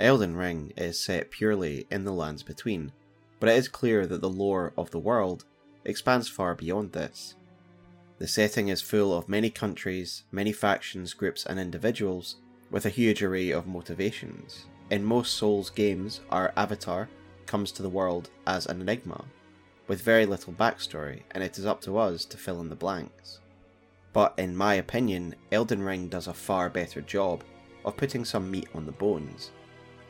Elden Ring is set purely in the lands between, but it is clear that the lore of the world expands far beyond this. The setting is full of many countries, many factions, groups, and individuals with a huge array of motivations. In most Souls games, our avatar comes to the world as an enigma, with very little backstory, and it is up to us to fill in the blanks. But in my opinion, Elden Ring does a far better job of putting some meat on the bones,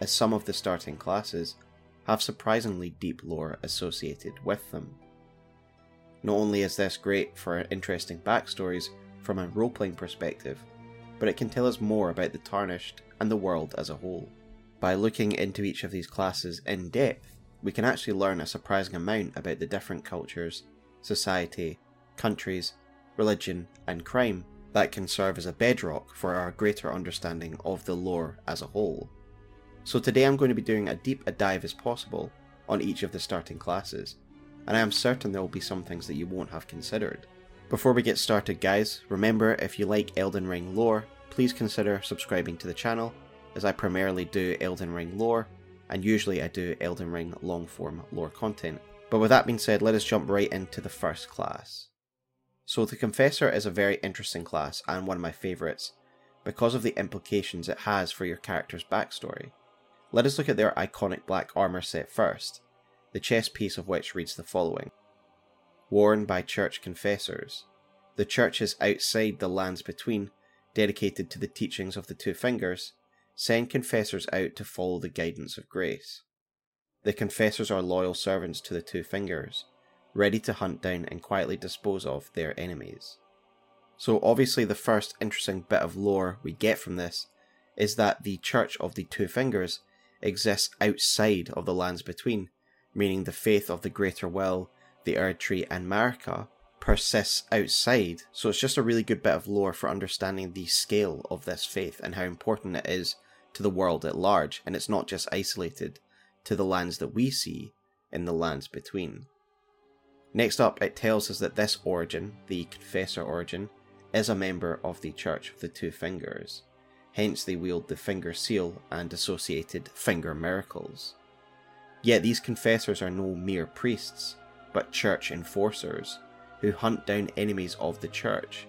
as some of the starting classes have surprisingly deep lore associated with them. Not only is this great for interesting backstories from a role playing perspective, but it can tell us more about the Tarnished and the world as a whole. By looking into each of these classes in depth, we can actually learn a surprising amount about the different cultures, society, countries, religion, and crime that can serve as a bedrock for our greater understanding of the lore as a whole. So today I'm going to be doing a deep a dive as possible on each of the starting classes, and I am certain there will be some things that you won't have considered. Before we get started, guys, remember if you like Elden Ring lore, please consider subscribing to the channel, as I primarily do Elden Ring lore, and usually I do Elden Ring long form lore content. But with that being said, let us jump right into the first class. So, the Confessor is a very interesting class and one of my favourites because of the implications it has for your character's backstory. Let us look at their iconic black armour set first, the chest piece of which reads the following Worn by church confessors. The churches outside the lands between, dedicated to the teachings of the two fingers, send confessors out to follow the guidance of grace. The confessors are loyal servants to the two fingers, ready to hunt down and quietly dispose of their enemies. So, obviously, the first interesting bit of lore we get from this is that the Church of the Two Fingers exists outside of the lands between, meaning the faith of the Greater Will, the Erdtree, and Marika persists outside. So it's just a really good bit of lore for understanding the scale of this faith and how important it is to the world at large, and it's not just isolated to the lands that we see in the lands between. Next up, it tells us that this origin, the Confessor origin, is a member of the Church of the Two Fingers. Hence, they wield the finger seal and associated finger miracles. Yet these confessors are no mere priests, but church enforcers who hunt down enemies of the church,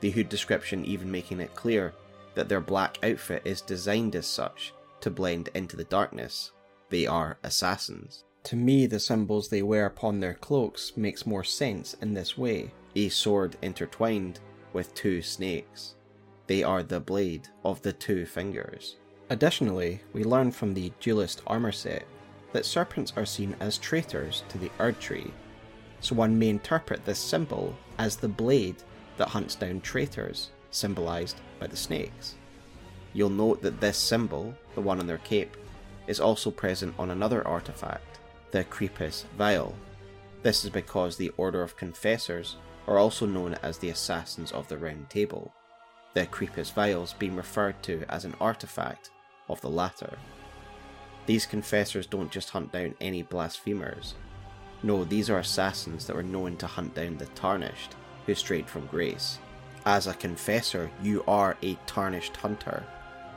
the Hood description even making it clear that their black outfit is designed as such to blend into the darkness. They are assassins. To me, the symbols they wear upon their cloaks makes more sense in this way a sword intertwined with two snakes. They are the blade of the two fingers. Additionally, we learn from the duelist armor set that serpents are seen as traitors to the Erdtree, so one may interpret this symbol as the blade that hunts down traitors, symbolised by the snakes. You'll note that this symbol, the one on their cape, is also present on another artifact, the Crepus Vial. This is because the Order of Confessors are also known as the Assassins of the Round Table, the Crepus Vials being referred to as an artifact of the latter. These confessors don't just hunt down any blasphemers. No, these are assassins that were known to hunt down the tarnished, who strayed from grace. As a confessor, you are a tarnished hunter,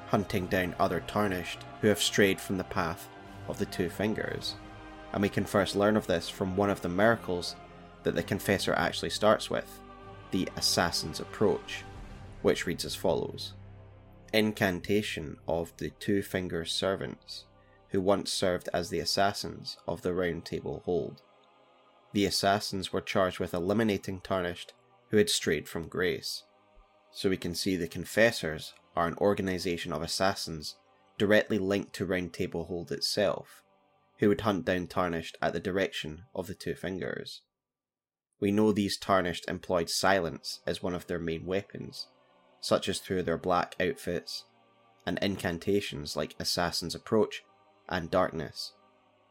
hunting down other tarnished who have strayed from the path of the two fingers. And we can first learn of this from one of the miracles that the confessor actually starts with the assassin's approach, which reads as follows Incantation of the Two Fingers Servants who once served as the assassins of the Round Table Hold. The assassins were charged with eliminating Tarnished who had strayed from grace. So we can see the Confessors are an organisation of assassins directly linked to Round Table Hold itself, who would hunt down Tarnished at the direction of the Two Fingers. We know these Tarnished employed silence as one of their main weapons, such as through their black outfits, and incantations like Assassin's Approach and darkness,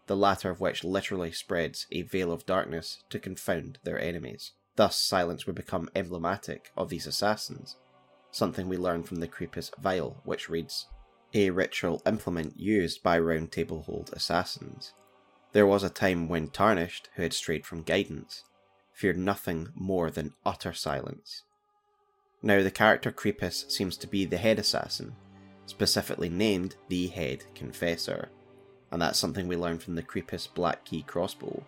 the latter of which literally spreads a veil of darkness to confound their enemies. Thus, silence would become emblematic of these assassins, something we learn from the Crepus Vial, which reads A ritual implement used by Round Table Hold assassins. There was a time when Tarnished, who had strayed from guidance, feared nothing more than utter silence. Now, the character Crepus seems to be the head assassin, specifically named the Head Confessor, and that's something we learn from the Crepus Black Key crossbow.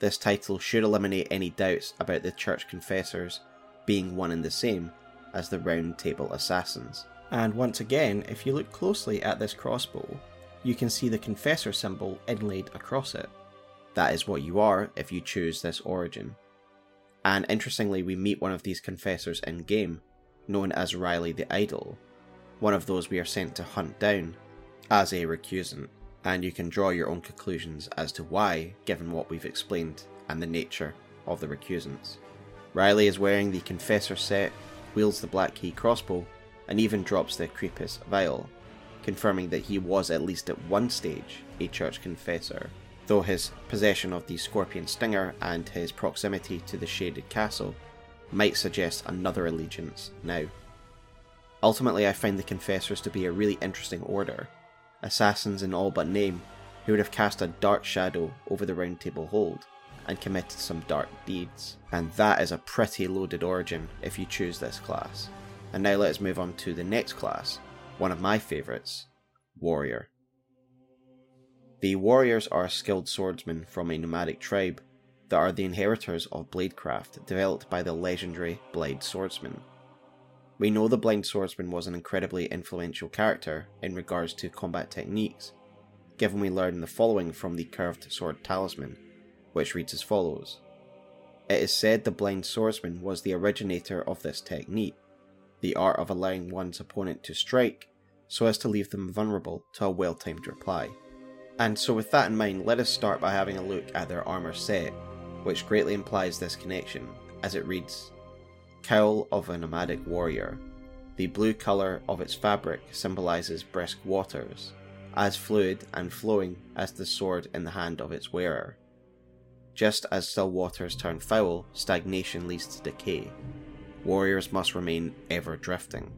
This title should eliminate any doubts about the Church Confessors being one and the same as the Round Table Assassins. And once again, if you look closely at this crossbow, you can see the Confessor symbol inlaid across it. That is what you are if you choose this origin. And interestingly, we meet one of these confessors in game, known as Rileigh the Idle, one of those we are sent to hunt down as a recusant, and you can draw your own conclusions as to why, given what we've explained and the nature of the recusants. Rileigh is wearing the Confessor set, wields the Black Key crossbow, and even drops the Crepus vial, confirming that he was at least at one stage a church confessor, though his possession of the Scorpion Stinger and his proximity to the Shaded Castle might suggest another allegiance now. Ultimately, I find the Confessors to be a really interesting order, assassins in all but name, who would have cast a dark shadow over the Round Table Hold and committed some dark deeds. And that is a pretty loaded origin if you choose this class. And now let us move on to the next class, one of my favourites Warrior. The warriors are skilled swordsmen from a nomadic tribe that are the inheritors of bladecraft developed by the legendary Blade Swordsman. We know the Blind Swordsman was an incredibly influential character in regards to combat techniques, given we learn the following from the Curved Sword Talisman, which reads as follows It is said the Blind Swordsman was the originator of this technique, the art of allowing one's opponent to strike so as to leave them vulnerable to a well timed reply. And so, with that in mind, let us start by having a look at their armour set, which greatly implies this connection, as it reads Cowl of a Nomadic Warrior. The blue colour of its fabric symbolises brisk waters, as fluid and flowing as the sword in the hand of its wearer. Just as still waters turn foul, stagnation leads to decay. Warriors must remain ever drifting.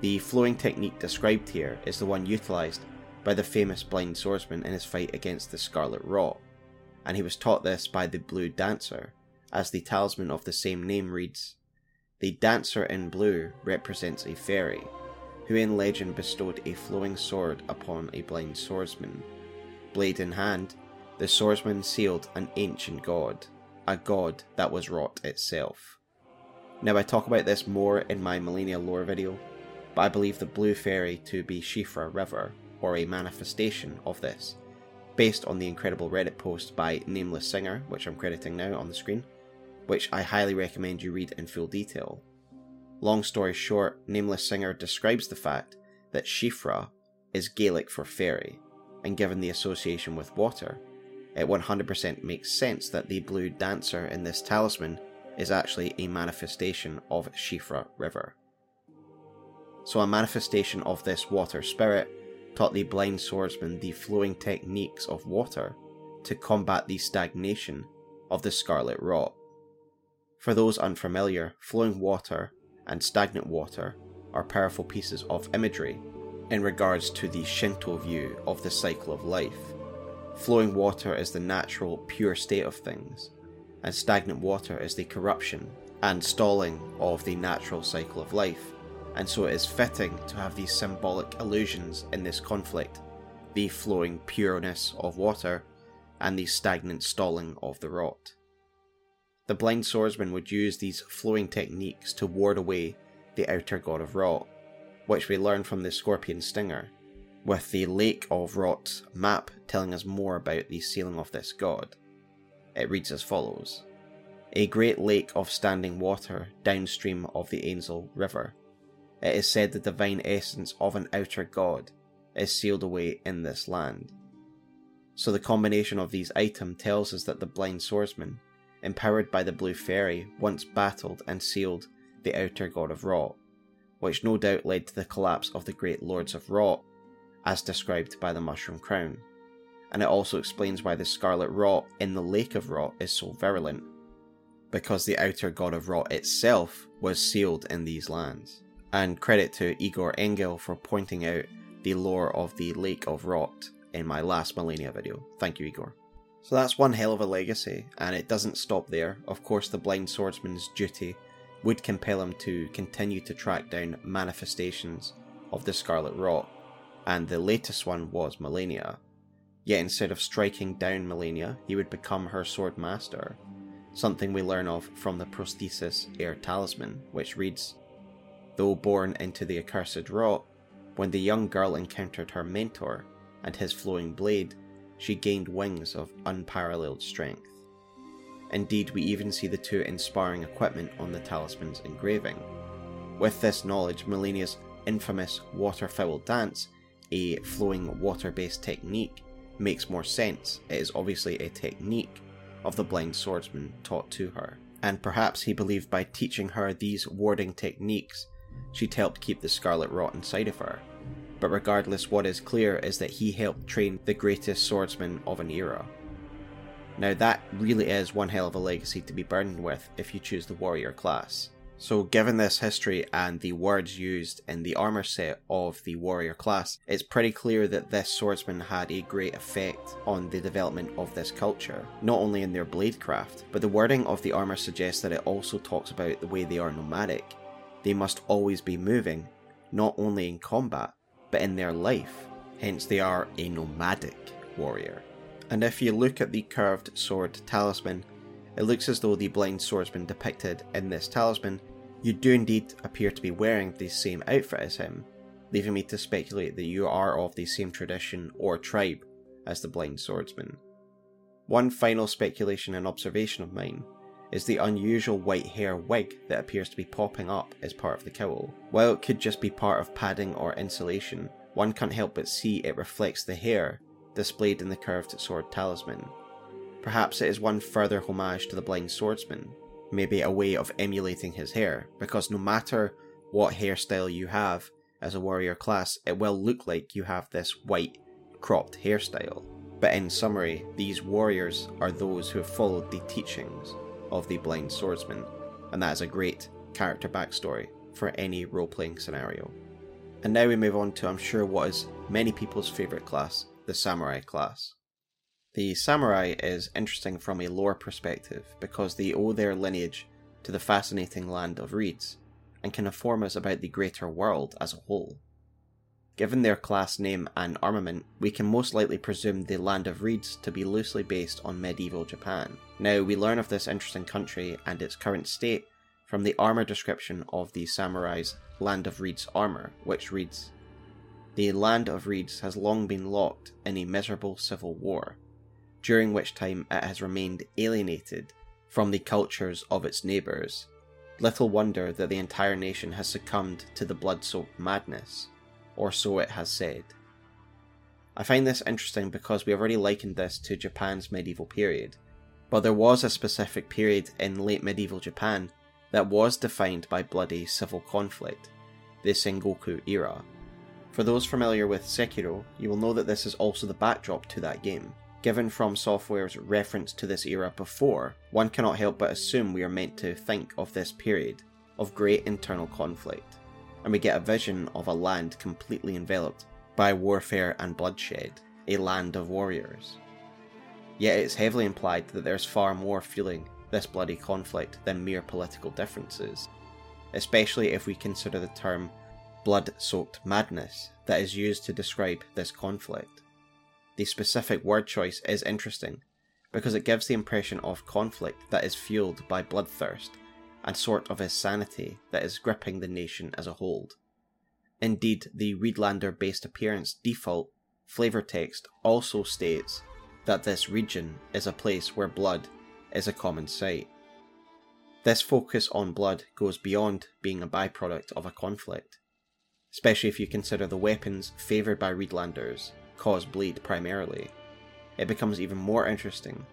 The flowing technique described here is the one utilised by the famous blind swordsman in his fight against the Scarlet Rot, and he was taught this by the Blue Dancer, as the talisman of the same name reads The dancer in blue represents a fairy, who in legend bestowed a flowing sword upon a blind swordsman. Blade in hand, the swordsman sealed an ancient god, a god that was rot itself. Now, I talk about this more in my Malenia lore video, but I believe the Blue Fairy to be Siofra River, or a manifestation of this, based on the incredible Reddit post by Nameless Singer, which I'm crediting now on the screen, which I highly recommend you read in full detail. Long story short, Nameless Singer describes the fact that Siofra is Gaelic for fairy, and given the association with water, it 100% makes sense that the blue dancer in this talisman is actually a manifestation of Siofra River. So, a manifestation of this water spirit taught the blind swordsman the flowing techniques of water to combat the stagnation of the scarlet rot. For those unfamiliar, flowing water and stagnant water are powerful pieces of imagery in regards to the Shinto view of the cycle of life. Flowing water is the natural, pure state of things, and stagnant water is the corruption and stalling of the natural cycle of life and so it is fitting to have these symbolic allusions in this conflict the flowing pureness of water and the stagnant stalling of the rot. The blind swordsman would use these flowing techniques to ward away the outer god of rot, which we learn from the scorpion stinger, with the Lake of Rot map telling us more about the sealing of this god. It reads as follows A great lake of standing water downstream of the Ainsel River it is said the divine essence of an outer god is sealed away in this land. So the combination of these items tells us that the blind swordsman, empowered by the blue fairy, once battled and sealed the outer god of Rot, which no doubt led to the collapse of the great lords of Rot, as described by the Mushroom Crown. And it also explains why the Scarlet Rot in the Lake of Rot is so virulent, because the outer god of Rot itself was sealed in these lands and credit to Igor Engel for pointing out the lore of the Lake of Rot in my last Malenia video. Thank you, Igor. So that's one hell of a legacy, and it doesn't stop there. Of course, the blind swordsman's duty would compel him to continue to track down manifestations of the Scarlet Rot, and the latest one was Malenia. Yet instead of striking down Malenia, he would become her sword master, something we learn of from the prosthesis Air Talisman, which reads Though born into the accursed rot, when the young girl encountered her mentor and his flowing blade, she gained wings of unparalleled strength. Indeed, we even see the two inspiring equipment on the talisman's engraving. With this knowledge, Malenia's infamous water-fowl dance, a flowing water based technique, makes more sense. It is obviously a technique of the blind swordsman taught to her. And perhaps he believed by teaching her these warding techniques, she'd helped keep the scarlet rot inside of her. But regardless, what is clear is that he helped train the greatest swordsman of an era. Now, that really is one hell of a legacy to be burdened with if you choose the warrior class. So, given this history and the words used in the armor set of the warrior class, it's pretty clear that this swordsman had a great effect on the development of this culture, not only in their bladecraft, but the wording of the armor suggests that it also talks about the way they are nomadic. They must always be moving, not only in combat, but in their life, hence, they are a nomadic warrior. And if you look at the curved sword talisman, it looks as though the blind swordsman depicted in this talisman, you do indeed appear to be wearing the same outfit as him, leaving me to speculate that you are of the same tradition or tribe as the blind swordsman. One final speculation and observation of mine is the unusual white hair wig that appears to be popping up as part of the cowl. While it could just be part of padding or insulation, one can't help but see it reflects the hair displayed in the curved sword talisman, Perhaps it is one further homage to the blind swordsman, maybe a way of emulating his hair, because no matter what hairstyle you have as a warrior class, it will look like you have this white, cropped hairstyle. But in summary, these warriors are those who have followed the teachings of the blind swordsman, and that is a great character backstory for any role playing scenario. And now we move on to, I'm sure, what is many people's favourite class, the samurai class. The samurai is interesting from a lore perspective because they owe their lineage to the fascinating land of reeds and can inform us about the greater world as a whole. Given their class name and armament, we can most likely presume the Land of Reeds to be loosely based on medieval Japan. Now, we learn of this interesting country and its current state from the armour description of the samurai's Land of Reeds armour, which reads The Land of Reeds has long been locked in a miserable civil war, during which time it has remained alienated from the cultures of its neighbours. Little wonder that the entire nation has succumbed to the blood soaked madness, or so it has said. I find this interesting because we have already likened this to Japan's medieval period, but there was a specific period in late medieval Japan that was defined by bloody civil conflict, the Sengoku era. For those familiar with Sekiro, you will know that this is also the backdrop to that game. Given From Software's reference to this era before, one cannot help but assume we are meant to think of this period of great internal conflict, and we get a vision of a land completely enveloped by warfare and bloodshed, a land of warriors. Yet it's heavily implied that there's far more fueling this bloody conflict than mere political differences, especially if we consider the term blood soaked madness that is used to describe this conflict the specific word choice is interesting because it gives the impression of conflict that is fueled by bloodthirst and sort of insanity that is gripping the nation as a whole. Indeed, the Reedlander based appearance default flavor text also states that this region is a place where blood is a common sight. This focus on blood goes beyond being a byproduct of a conflict, especially if you consider the weapons favoured by Reedlanders cause bleed primarily. It becomes even more interesting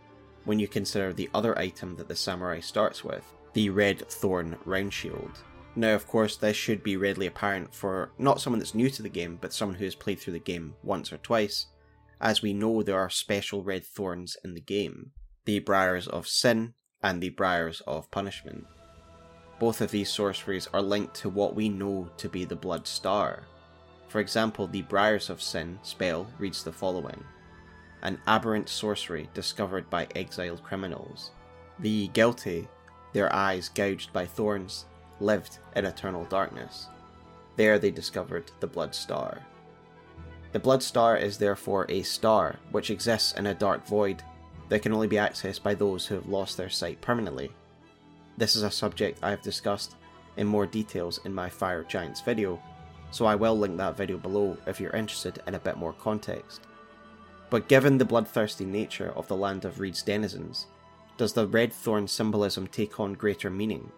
when you consider the other item that the samurai starts with, the red thorn round shield. Now, of course, this should be readily apparent for not someone that's new to the game, but someone who has played through the game once or twice, as we know there are special red thorns in the game the Briars of Sin and the Briars of Punishment. Both of these sorceries are linked to what we know to be the Blood Star, for example, the Briars of Sin spell reads the following An aberrant sorcery discovered by exiled criminals. The guilty, their eyes gouged by thorns, lived in eternal darkness. There they discovered the Blood Star. The Blood Star is therefore a star which exists in a dark void that can only be accessed by those who have lost their sight permanently. This is a subject I have discussed in more details in my Fire Giants video, so I will link that video below if you're interested in a bit more context. But given the bloodthirsty nature of the land of Reed's denizens, does the red thorn symbolism take on greater meaning?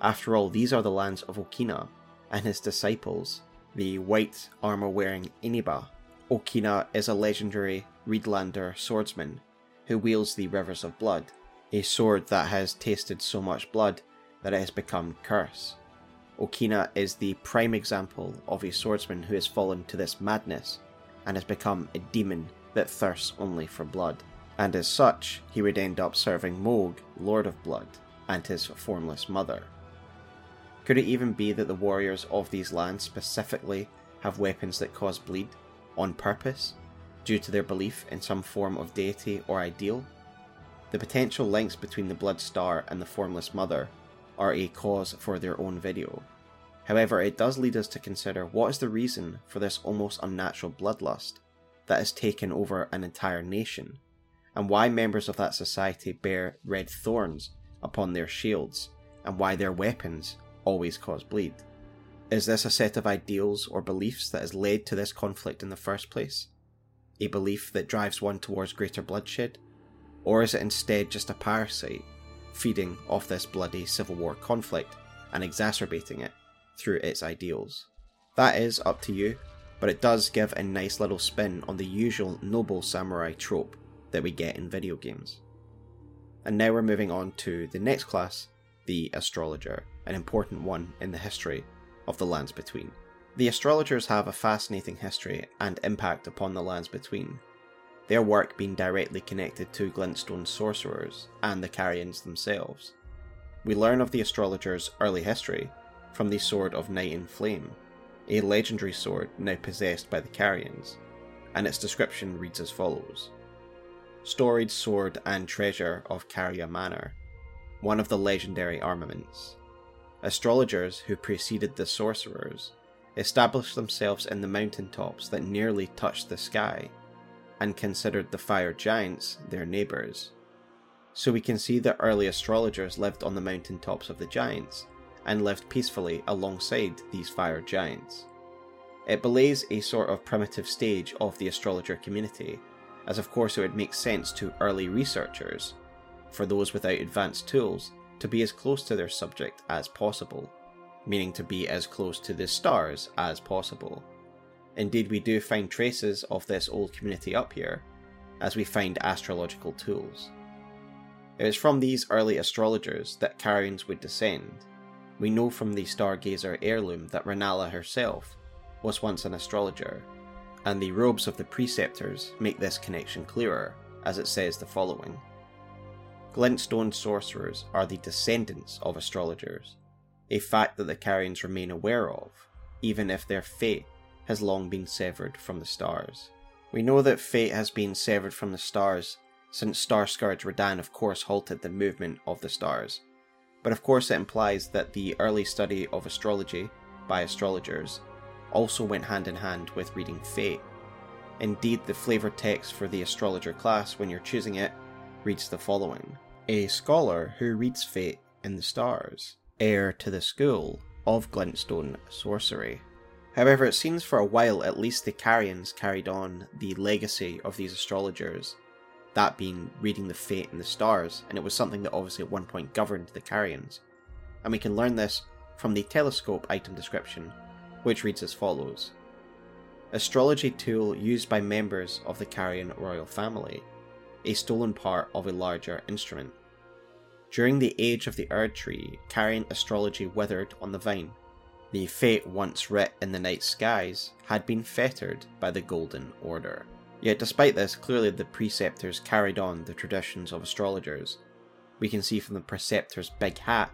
After all, these are the lands of Okina and his disciples, the white armor wearing Iniba. Okina is a legendary Reedlander swordsman who wields the Rivers of Blood, a sword that has tasted so much blood that it has become curse. Okina is the prime example of a swordsman who has fallen to this madness and has become a demon that thirsts only for blood. And as such, he would end up serving Mohg, Lord of Blood, and his formless mother. Could it even be that the warriors of these lands specifically have weapons that cause bleed, on purpose, due to their belief in some form of deity or ideal? The potential links between the Blood Star and the Formless Mother are a cause for their own video. However, it does lead us to consider what is the reason for this almost unnatural bloodlust that has taken over an entire nation, and why members of that society bear red thorns upon their shields, and why their weapons always cause bleed. Is this a set of ideals or beliefs that has led to this conflict in the first place? A belief that drives one towards greater bloodshed? Or is it instead just a parasite, feeding off this bloody civil war conflict and exacerbating it through its ideals? That is up to you, but it does give a nice little spin on the usual noble samurai trope that we get in video games. And now we're moving on to the next class, the astrologer, an important one in the history of the lands between. The astrologers have a fascinating history and impact upon the lands between, their work being directly connected to glintstone sorcerers and the Carians themselves. We learn of the astrologers' early history from the Sword of Night and Flame, a legendary sword now possessed by the Carians, and its description reads as follows Storied Sword and Treasure of Caria Manor, one of the legendary armaments. Astrologers who preceded the sorcerers established themselves in the mountain tops that nearly touched the sky, and considered the fire giants their neighbours. So we can see that early astrologers lived on the mountain tops of the giants, and lived peacefully alongside these fire giants. It belays a sort of primitive stage of the astrologer community, as of course it would make sense to early researchers, for those without advanced tools, to be as close to their subject as possible, meaning to be as close to the stars as possible. Indeed, we do find traces of this old community up here, as we find astrological tools. It was from these early astrologers that Carians would descend, we know from the Stargazer heirloom that Rennala herself was once an astrologer, and the robes of the preceptors make this connection clearer, as it says the following Glintstone sorcerers are the descendants of astrologers, a fact that the Carians remain aware of, even if their fate has long been severed from the stars. We know that fate has been severed from the stars since Star Scourge Radahn, of course, halted the movement of the stars but of course it implies that the early study of astrology by astrologers also went hand in hand with reading fate. Indeed, the flavoured text for the astrologer class, when you're choosing it, reads the following A scholar who reads fate in the stars, heir to the school of glintstone sorcery. However, it seems for a while at least the Carians carried on the legacy of these astrologers that being reading the fate in the stars, and it was something that obviously at one point governed the Carians. And we can learn this from the telescope item description, which reads as follows Astrology tool used by members of the Carian royal family, a stolen part of a larger instrument. During the age of the Erd Tree, Carian astrology withered on the vine. The fate once writ in the night skies had been fettered by the Golden Order. Yet, despite this, clearly the preceptors carried on the traditions of astrologers. We can see from the preceptor's big hat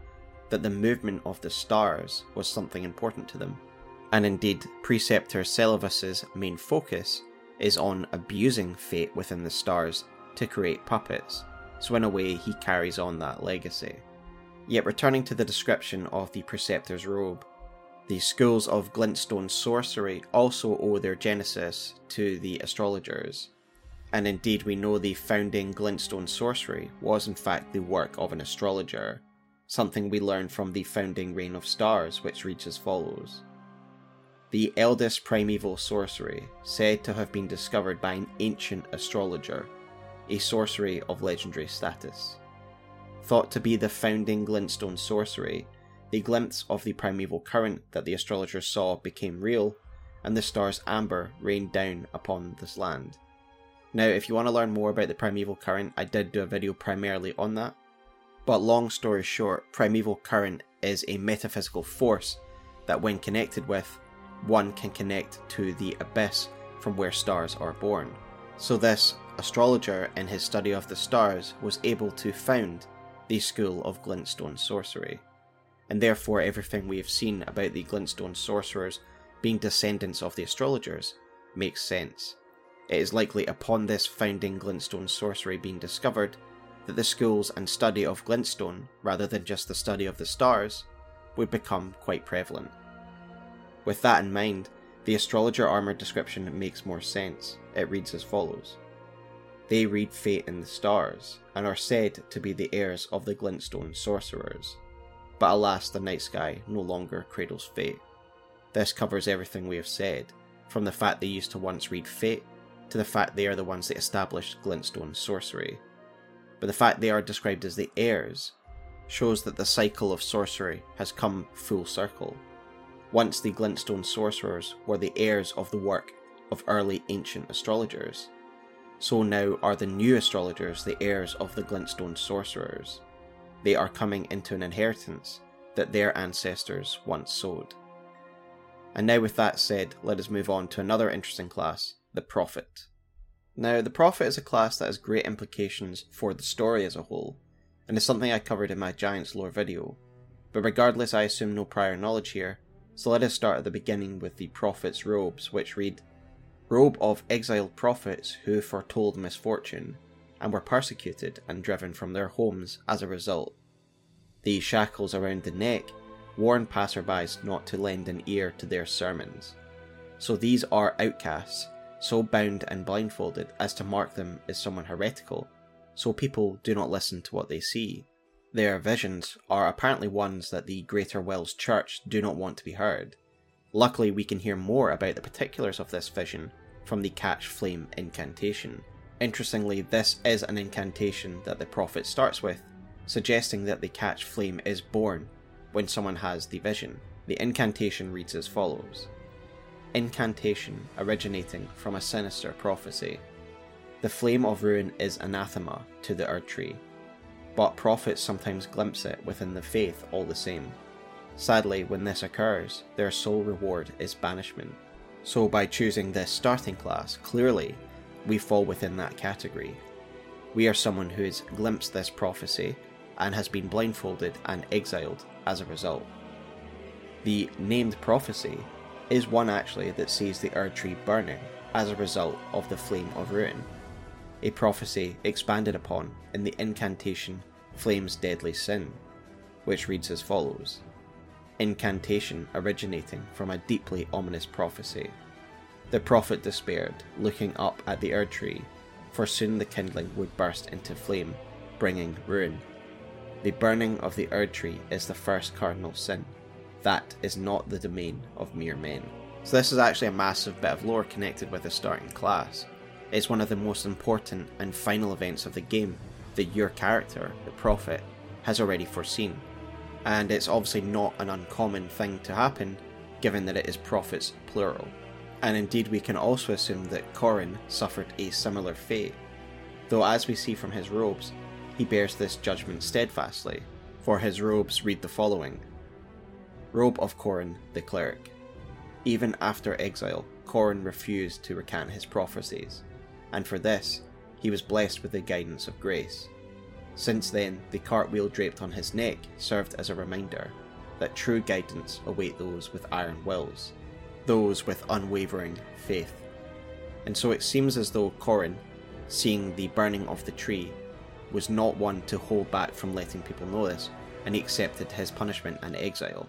that the movement of the stars was something important to them. And indeed, Preceptor Seluvis's main focus is on abusing fate within the stars to create puppets, so in a way he carries on that legacy. Yet returning to the description of the Preceptor's robe, The schools of glintstone sorcery also owe their genesis to the astrologers, and indeed we know the founding glintstone sorcery was in fact the work of an astrologer, something we learn from the founding rain of stars, which reads as follows. The eldest primeval sorcery, said to have been discovered by an ancient astrologer, a sorcery of legendary status. Thought to be the founding glintstone sorcery, the glimpse of the primeval current that the astrologer saw became real, and the star's amber rained down upon this land. Now, if you want to learn more about the primeval current, I did do a video primarily on that. But long story short, primeval current is a metaphysical force that, when connected with, one can connect to the abyss from where stars are born. So, this astrologer, in his study of the stars, was able to found the school of glintstone sorcery and therefore everything we have seen about the glintstone sorcerers being descendants of the astrologers makes sense. It is likely upon this founding glintstone sorcery being discovered that the schools and study of glintstone, rather than just the study of the stars, would become quite prevalent. With that in mind, the astrologer armor description makes more sense. It reads as follows They read fate in the stars, and are said to be the heirs of the glintstone sorcerers but alas, the night sky no longer cradles fate. This covers everything we have said, from the fact they used to once read fate, to the fact they are the ones that established glintstone sorcery. But the fact they are described as the heirs shows that the cycle of sorcery has come full circle. Once the glintstone sorcerers were the heirs of the work of early ancient astrologers, so now are the new astrologers the heirs of the glintstone sorcerers they are coming into an inheritance that their ancestors once sowed. And now, with that said, let us move on to another interesting class the Prophet. Now, the Prophet is a class that has great implications for the story as a whole, and is something I covered in my Giants lore video. But regardless, I assume no prior knowledge here, so let us start at the beginning with the Prophet's robes, which read Robe of exiled prophets who foretold misfortune, and were persecuted and driven from their homes as a result. These shackles around the neck warn passerbys not to lend an ear to their sermons. So these are outcasts, so bound and blindfolded as to mark them as someone heretical, so people do not listen to what they see. Their visions are apparently ones that the Greater Will's Church do not want to be heard. Luckily, we can hear more about the particulars of this vision from the Catch Flame incantation. Interestingly, this is an incantation that the prophet starts with, suggesting that the catch flame is born when someone has the vision. The incantation reads as follows Incantation originating from a sinister prophecy. The flame of ruin is anathema to the Erd Tree, but prophets sometimes glimpse it within the faith all the same. Sadly, when this occurs, their sole reward is banishment. So, by choosing this starting class, clearly we fall within that category. We are someone who has glimpsed this prophecy and has been blindfolded and exiled as a result. The named prophecy is one actually that sees the Erd Tree burning as a result of the Flame of Ruin, a prophecy expanded upon in the incantation Flame's Deadly Sin, which reads as follows Incantation originating from a deeply ominous prophecy. The prophet despaired, looking up at the Erd Tree, for soon the kindling would burst into flame, bringing ruin. The burning of the Erd Tree is the first cardinal sin. That is not the domain of mere men. So, this is actually a massive bit of lore connected with the starting class. It's one of the most important and final events of the game that your character, the Prophet, has already foreseen. And it's obviously not an uncommon thing to happen, given that it is prophets plural and indeed we can also assume that Corhyn suffered a similar fate, though as we see from his robes, he bears this judgment steadfastly, for his robes read the following Robe of Corhyn the Cleric. Even after exile, Corhyn refused to recant his prophecies, and for this, he was blessed with the guidance of grace. Since then, the cartwheel draped on his neck served as a reminder that true guidance await those with iron wills those with unwavering faith. And so it seems as though Corhyn, seeing the burning of the tree, was not one to hold back from letting people know this, and he accepted his punishment and exile.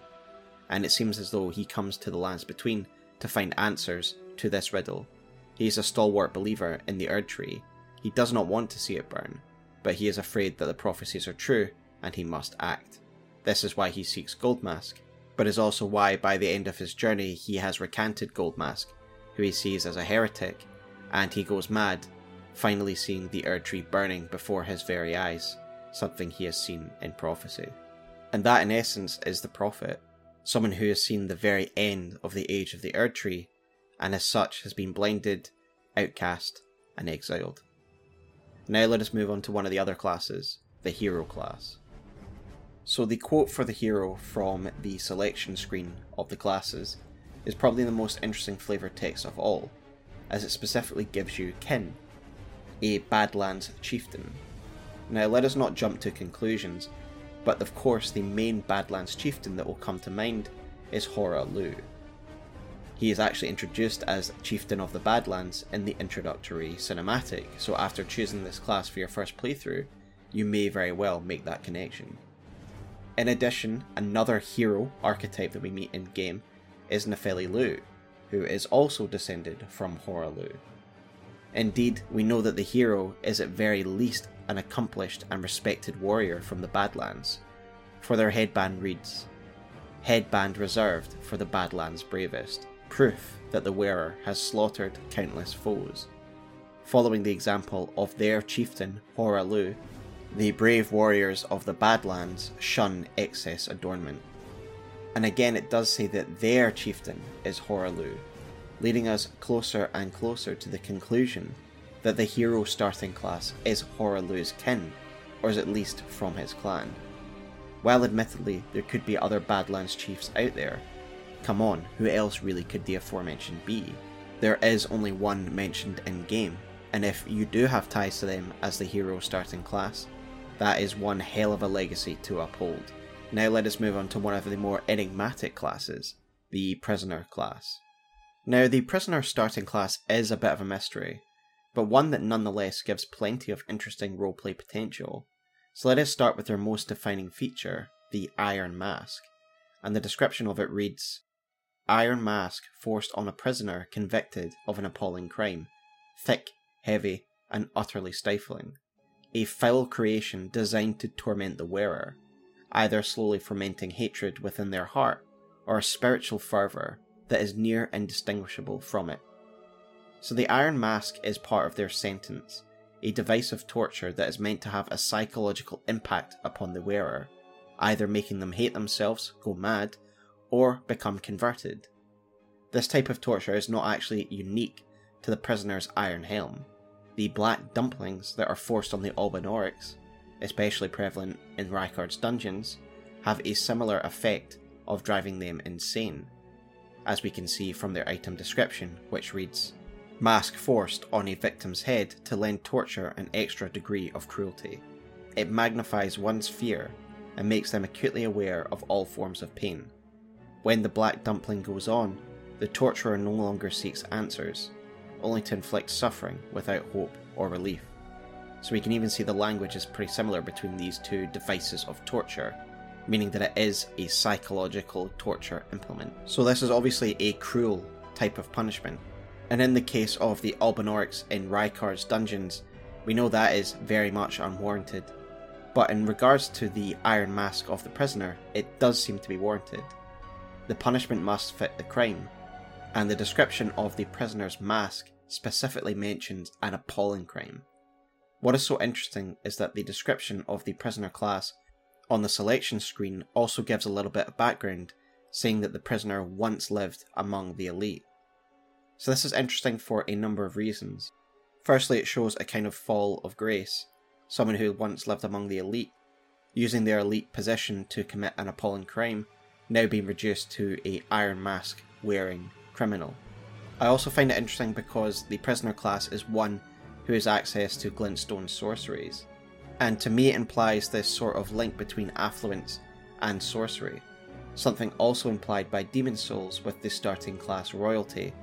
and it seems as though he comes to the lands between to find answers to this riddle. He is a stalwart believer in the Erd Tree. He does not want to see it burn, but he is afraid that the prophecies are true and he must act. This is why he seeks Goldmask, but is also why by the end of his journey he has recanted Goldmask, who he sees as a heretic, and he goes mad, finally seeing the Erd Tree burning before his very eyes, something he has seen in prophecy. And that, in essence, is the prophet, someone who has seen the very end of the age of the Erd Tree, and as such has been blinded, outcast, and exiled. Now let us move on to one of the other classes, the hero class. So the quote for the hero from the selection screen of the classes is probably the most interesting flavoured text of all, as it specifically gives you Kin, a Badlands chieftain. Now let us not jump to conclusions, but of course the main Badlands chieftain that will come to mind is Hoarah Loux. He is actually introduced as Chieftain of the Badlands in the introductory cinematic, so after choosing this class for your first playthrough, you may very well make that connection. In addition, another hero archetype that we meet in game is Nepheli Loux, who is also descended from Hoarah Loux. Indeed, we know that the hero is at very least an accomplished and respected warrior from the Badlands, for their headband reads Headband reserved for the Badlands bravest proof that the wearer has slaughtered countless foes. Following the example of their chieftain, Hoarah Loux, the brave warriors of the Badlands shun excess adornment. And again, it does say that their chieftain is Hoarah Loux, leading us closer and closer to the conclusion that the hero starting class is Hoarah Loux's kin, or is at least from his clan. While admittedly there could be other Badlands chiefs out there, Come on, who else really could the aforementioned be? There is only one mentioned in game, and if you do have ties to them as the hero starting class, that is one hell of a legacy to uphold. Now let us move on to one of the more enigmatic classes, the Prisoner class. Now, the Prisoner starting class is a bit of a mystery, but one that nonetheless gives plenty of interesting roleplay potential. So let us start with their most defining feature, the Iron Mask, and the description of it reads Iron mask forced on a prisoner convicted of an appalling crime. Thick, heavy, and utterly stifling. A foul creation designed to torment the wearer, either slowly fermenting hatred within their heart or a spiritual fervour that is near indistinguishable from it. So the Iron Mask is part of their sentence, a device of torture that is meant to have a psychological impact upon the wearer, either making them hate themselves, go mad, or become converted. This type of torture is not actually unique to the prisoner's iron helm. The black dumplings that are forced on the Albinaurics, especially prevalent in Rykard's dungeons, have a similar effect of driving them insane, as we can see from their item description, which reads Mask forced on a victim's head to lend torture an extra degree of cruelty. It magnifies one's fear and makes them acutely aware of all forms of pain, when the Black Dumpling goes on, the torturer no longer seeks answers, only to inflict suffering without hope or relief. So we can even see the language is pretty similar between these two devices of torture, meaning that it is a psychological torture implement. So this is obviously a cruel type of punishment. And in the case of the Albinaurics in Rykard's dungeons, we know that is very much unwarranted. But in regards to the iron mask of the prisoner, it does seem to be warranted the punishment must fit the crime, and the description of the prisoner's mask specifically mentions an appalling crime. What is so interesting is that the description of the prisoner class on the selection screen also gives a little bit of background, saying that the prisoner once lived among the elite. So, this is interesting for a number of reasons. Firstly, it shows a kind of fall of grace, someone who once lived among the elite, using their elite position to commit an appalling crime now being reduced to a iron mask wearing criminal. I also find it interesting because the prisoner class is one who has access to glintstone sorceries, and to me it implies this sort of link between affluence and sorcery, something also implied by Demon's Souls with the starting class royalty,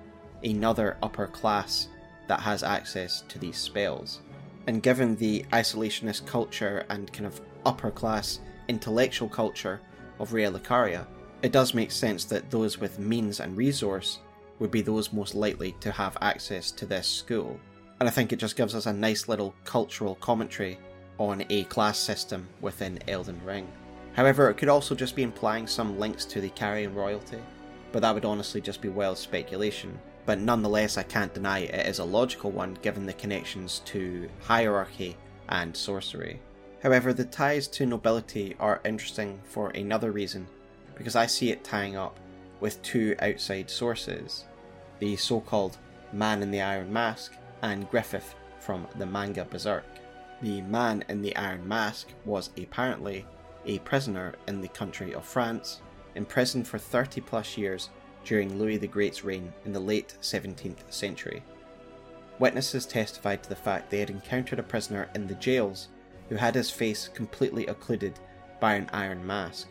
another upper class that has access to these spells. And given the isolationist culture and kind of upper class intellectual culture of Lucaria, it does make sense that those with means and resource would be those most likely to have access to this school. And I think it just gives us a nice little cultural commentary on a class system within Elden Ring. However, it could also just be implying some links to the Carian royalty, but that would honestly just be wild speculation. But nonetheless, I can't deny it is a logical one given the connections to hierarchy and sorcery. However, the ties to nobility are interesting for another reason, because I see it tying up with two outside sources the so called Man in the Iron Mask and Griffith from the manga Berserk. The Man in the Iron Mask was apparently a prisoner in the country of France, imprisoned for 30 plus years during Louis the Great's reign in the late 17th century. Witnesses testified to the fact they had encountered a prisoner in the jails who had his face completely occluded by an iron mask.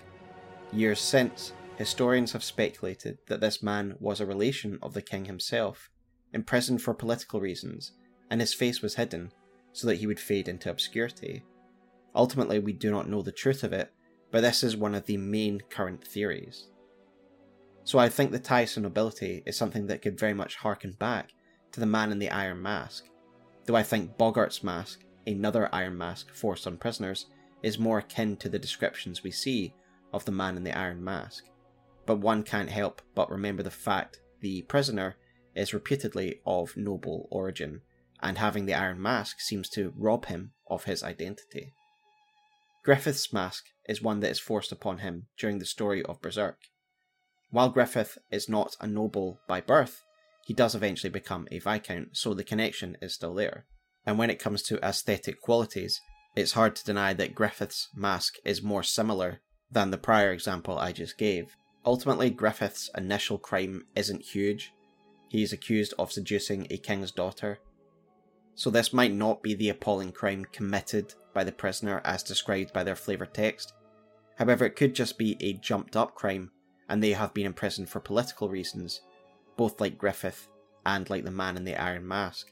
Years since, historians have speculated that this man was a relation of the king himself, imprisoned for political reasons, and his face was hidden so that he would fade into obscurity. Ultimately, we do not know the truth of it, but this is one of the main current theories. So I think the ties to nobility is something that could very much harken back to the man in the iron mask, though I think Boggart's mask, another iron mask forced on prisoners, is more akin to the descriptions we see of the man in the iron mask. But one can't help but remember the fact the prisoner is reputedly of noble origin, and having the iron mask seems to rob him of his identity. Griffith's mask is one that is forced upon him during the story of Berserk. While Griffith is not a noble by birth, he does eventually become a Viscount, so the connection is still there. And when it comes to aesthetic qualities, it's hard to deny that Griffith's mask is more similar than the prior example I just gave. Ultimately, Griffith's initial crime isn't huge. He is accused of seducing a king's daughter. So, this might not be the appalling crime committed by the prisoner as described by their flavour text. However, it could just be a jumped up crime and they have been imprisoned for political reasons, both like Griffith and like the man in the Iron Mask.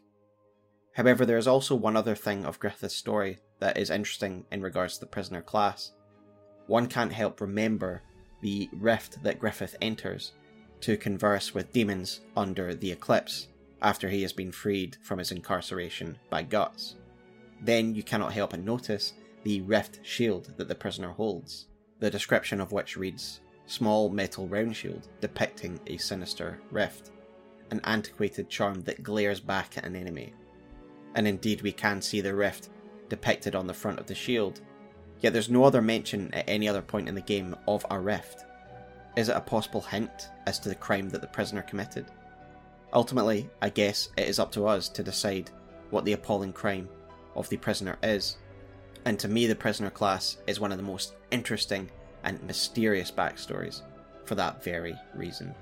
However, there is also one other thing of Griffith's story that is interesting in regards to the prisoner class. One can't help remember the rift that Griffith enters to converse with demons under the eclipse after he has been freed from his incarceration by Guts. Then you cannot help but notice the rift shield that the prisoner holds, the description of which reads small metal round shield depicting a sinister rift, an antiquated charm that glares back at an enemy. And indeed, we can see the rift depicted on the front of the shield, yet there's no other mention at any other point in the game of a rift. Is it a possible hint as to the crime that the prisoner committed? Ultimately, I guess it is up to us to decide what the appalling crime of the prisoner is. And to me, the prisoner class is one of the most interesting and mysterious backstories for that very reason.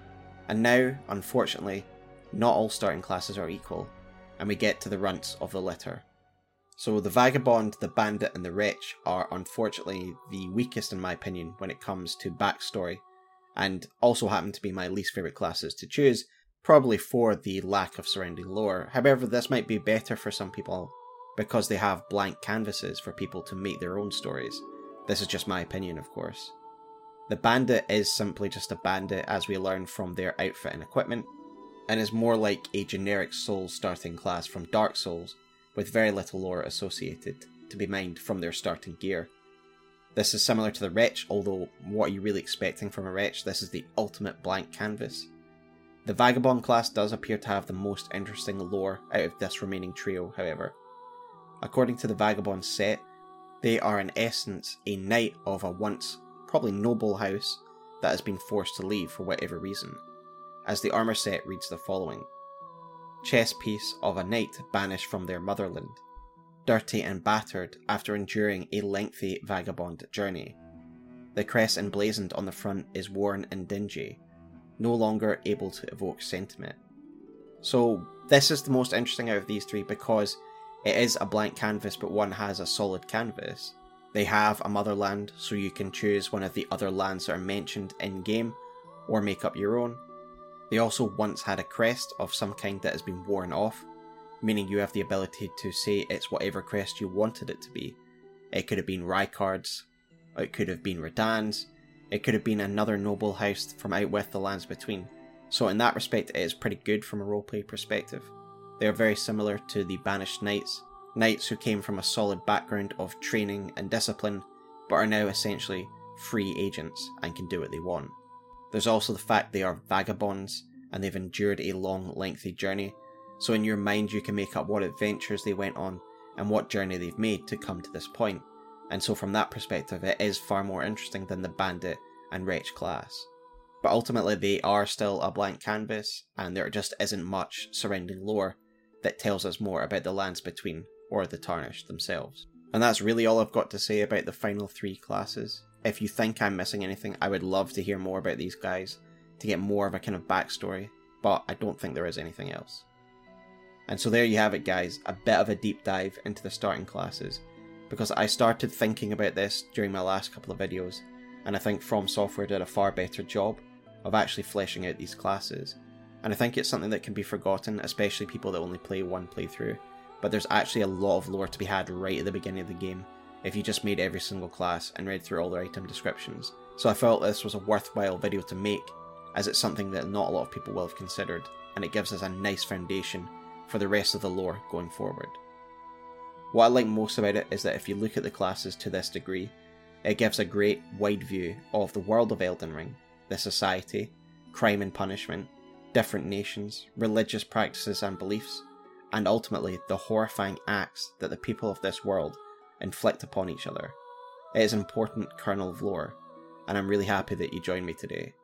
And now, unfortunately, not all starting classes are equal, and we get to the runts of the litter. So the Vagabond, the Bandit, and the Wretch are unfortunately the weakest in my opinion when it comes to backstory, and also happen to be my least favourite classes to choose, probably for the lack of surrounding lore. However, this might be better for some people because they have blank canvases for people to make their own stories. This is just my opinion, of course. The bandit is simply just a bandit, as we learn from their outfit and equipment, and is more like a generic soul starting class from Dark Souls, with very little lore associated to be mined from their starting gear. This is similar to the Wretch, although what are you really expecting from a Wretch? This is the ultimate blank canvas. The Vagabond class does appear to have the most interesting lore out of this remaining trio, however. According to the Vagabond set, they are in essence a knight of a once probably noble house that has been forced to leave for whatever reason, as the armour set reads the following Chess piece of a knight banished from their motherland, dirty and battered after enduring a lengthy vagabond journey. The crest emblazoned on the front is worn and dingy, no longer able to evoke sentiment. So, this is the most interesting out of these three because it is a blank canvas, but one has a solid canvas. They have a motherland, so you can choose one of the other lands that are mentioned in game, or make up your own. They also once had a crest of some kind that has been worn off, meaning you have the ability to say it's whatever crest you wanted it to be. It could have been Rykard's, it could have been Radahn's, It could have been another noble house from out with the lands between. So in that respect, it is pretty good from a roleplay perspective. They are very similar to the Banished Knights, knights who came from a solid background of training and discipline, but are now essentially free agents and can do what they want. There's also the fact they are vagabonds and they've endured a long, lengthy journey, so in your mind you can make up what adventures they went on and what journey they've made to come to this point. And so from that perspective, it is far more interesting than the bandit and wretch class. But ultimately, they are still a blank canvas, and there just isn't much surrounding lore that tells us more about the lands between or the Tarnished themselves. And that's really all I've got to say about the final three classes. If you think I'm missing anything, I would love to hear more about these guys to get more of a kind of backstory, but I don't think there is anything else. And so there you have it, guys, a bit of a deep dive into the starting classes, because I started thinking about this during my last couple of videos, and I think From Software did a far better job of actually fleshing out these classes. And I think it's something that can be forgotten, especially people that only play one playthrough. But there's actually a lot of lore to be had right at the beginning of the game if you just made every single class and read through all their item descriptions. So I felt this was a worthwhile video to make, as it's something that not a lot of people will have considered, and it gives us a nice foundation for the rest of the lore going forward. What I like most about it is that if you look at the classes to this degree, it gives a great wide view of the world of Elden Ring, the society, crime and punishment, different nations, religious practices and beliefs, and ultimately the horrifying acts that the people of this world inflict upon each other. It is an important kernel of lore, and I'm really happy that you joined me today.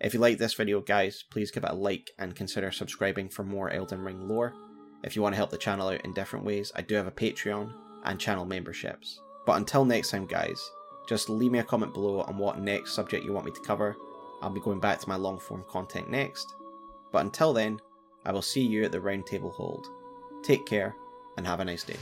If you like this video, guys, please give it a like and consider subscribing for more Elden Ring lore. If you want to help the channel out in different ways, I do have a Patreon and channel memberships. But until next time, guys, just leave me a comment below on what next subject you want me to cover. I'll be going back to my long form content next. But until then, I will see you at the round table hold. Take care and have a nice day.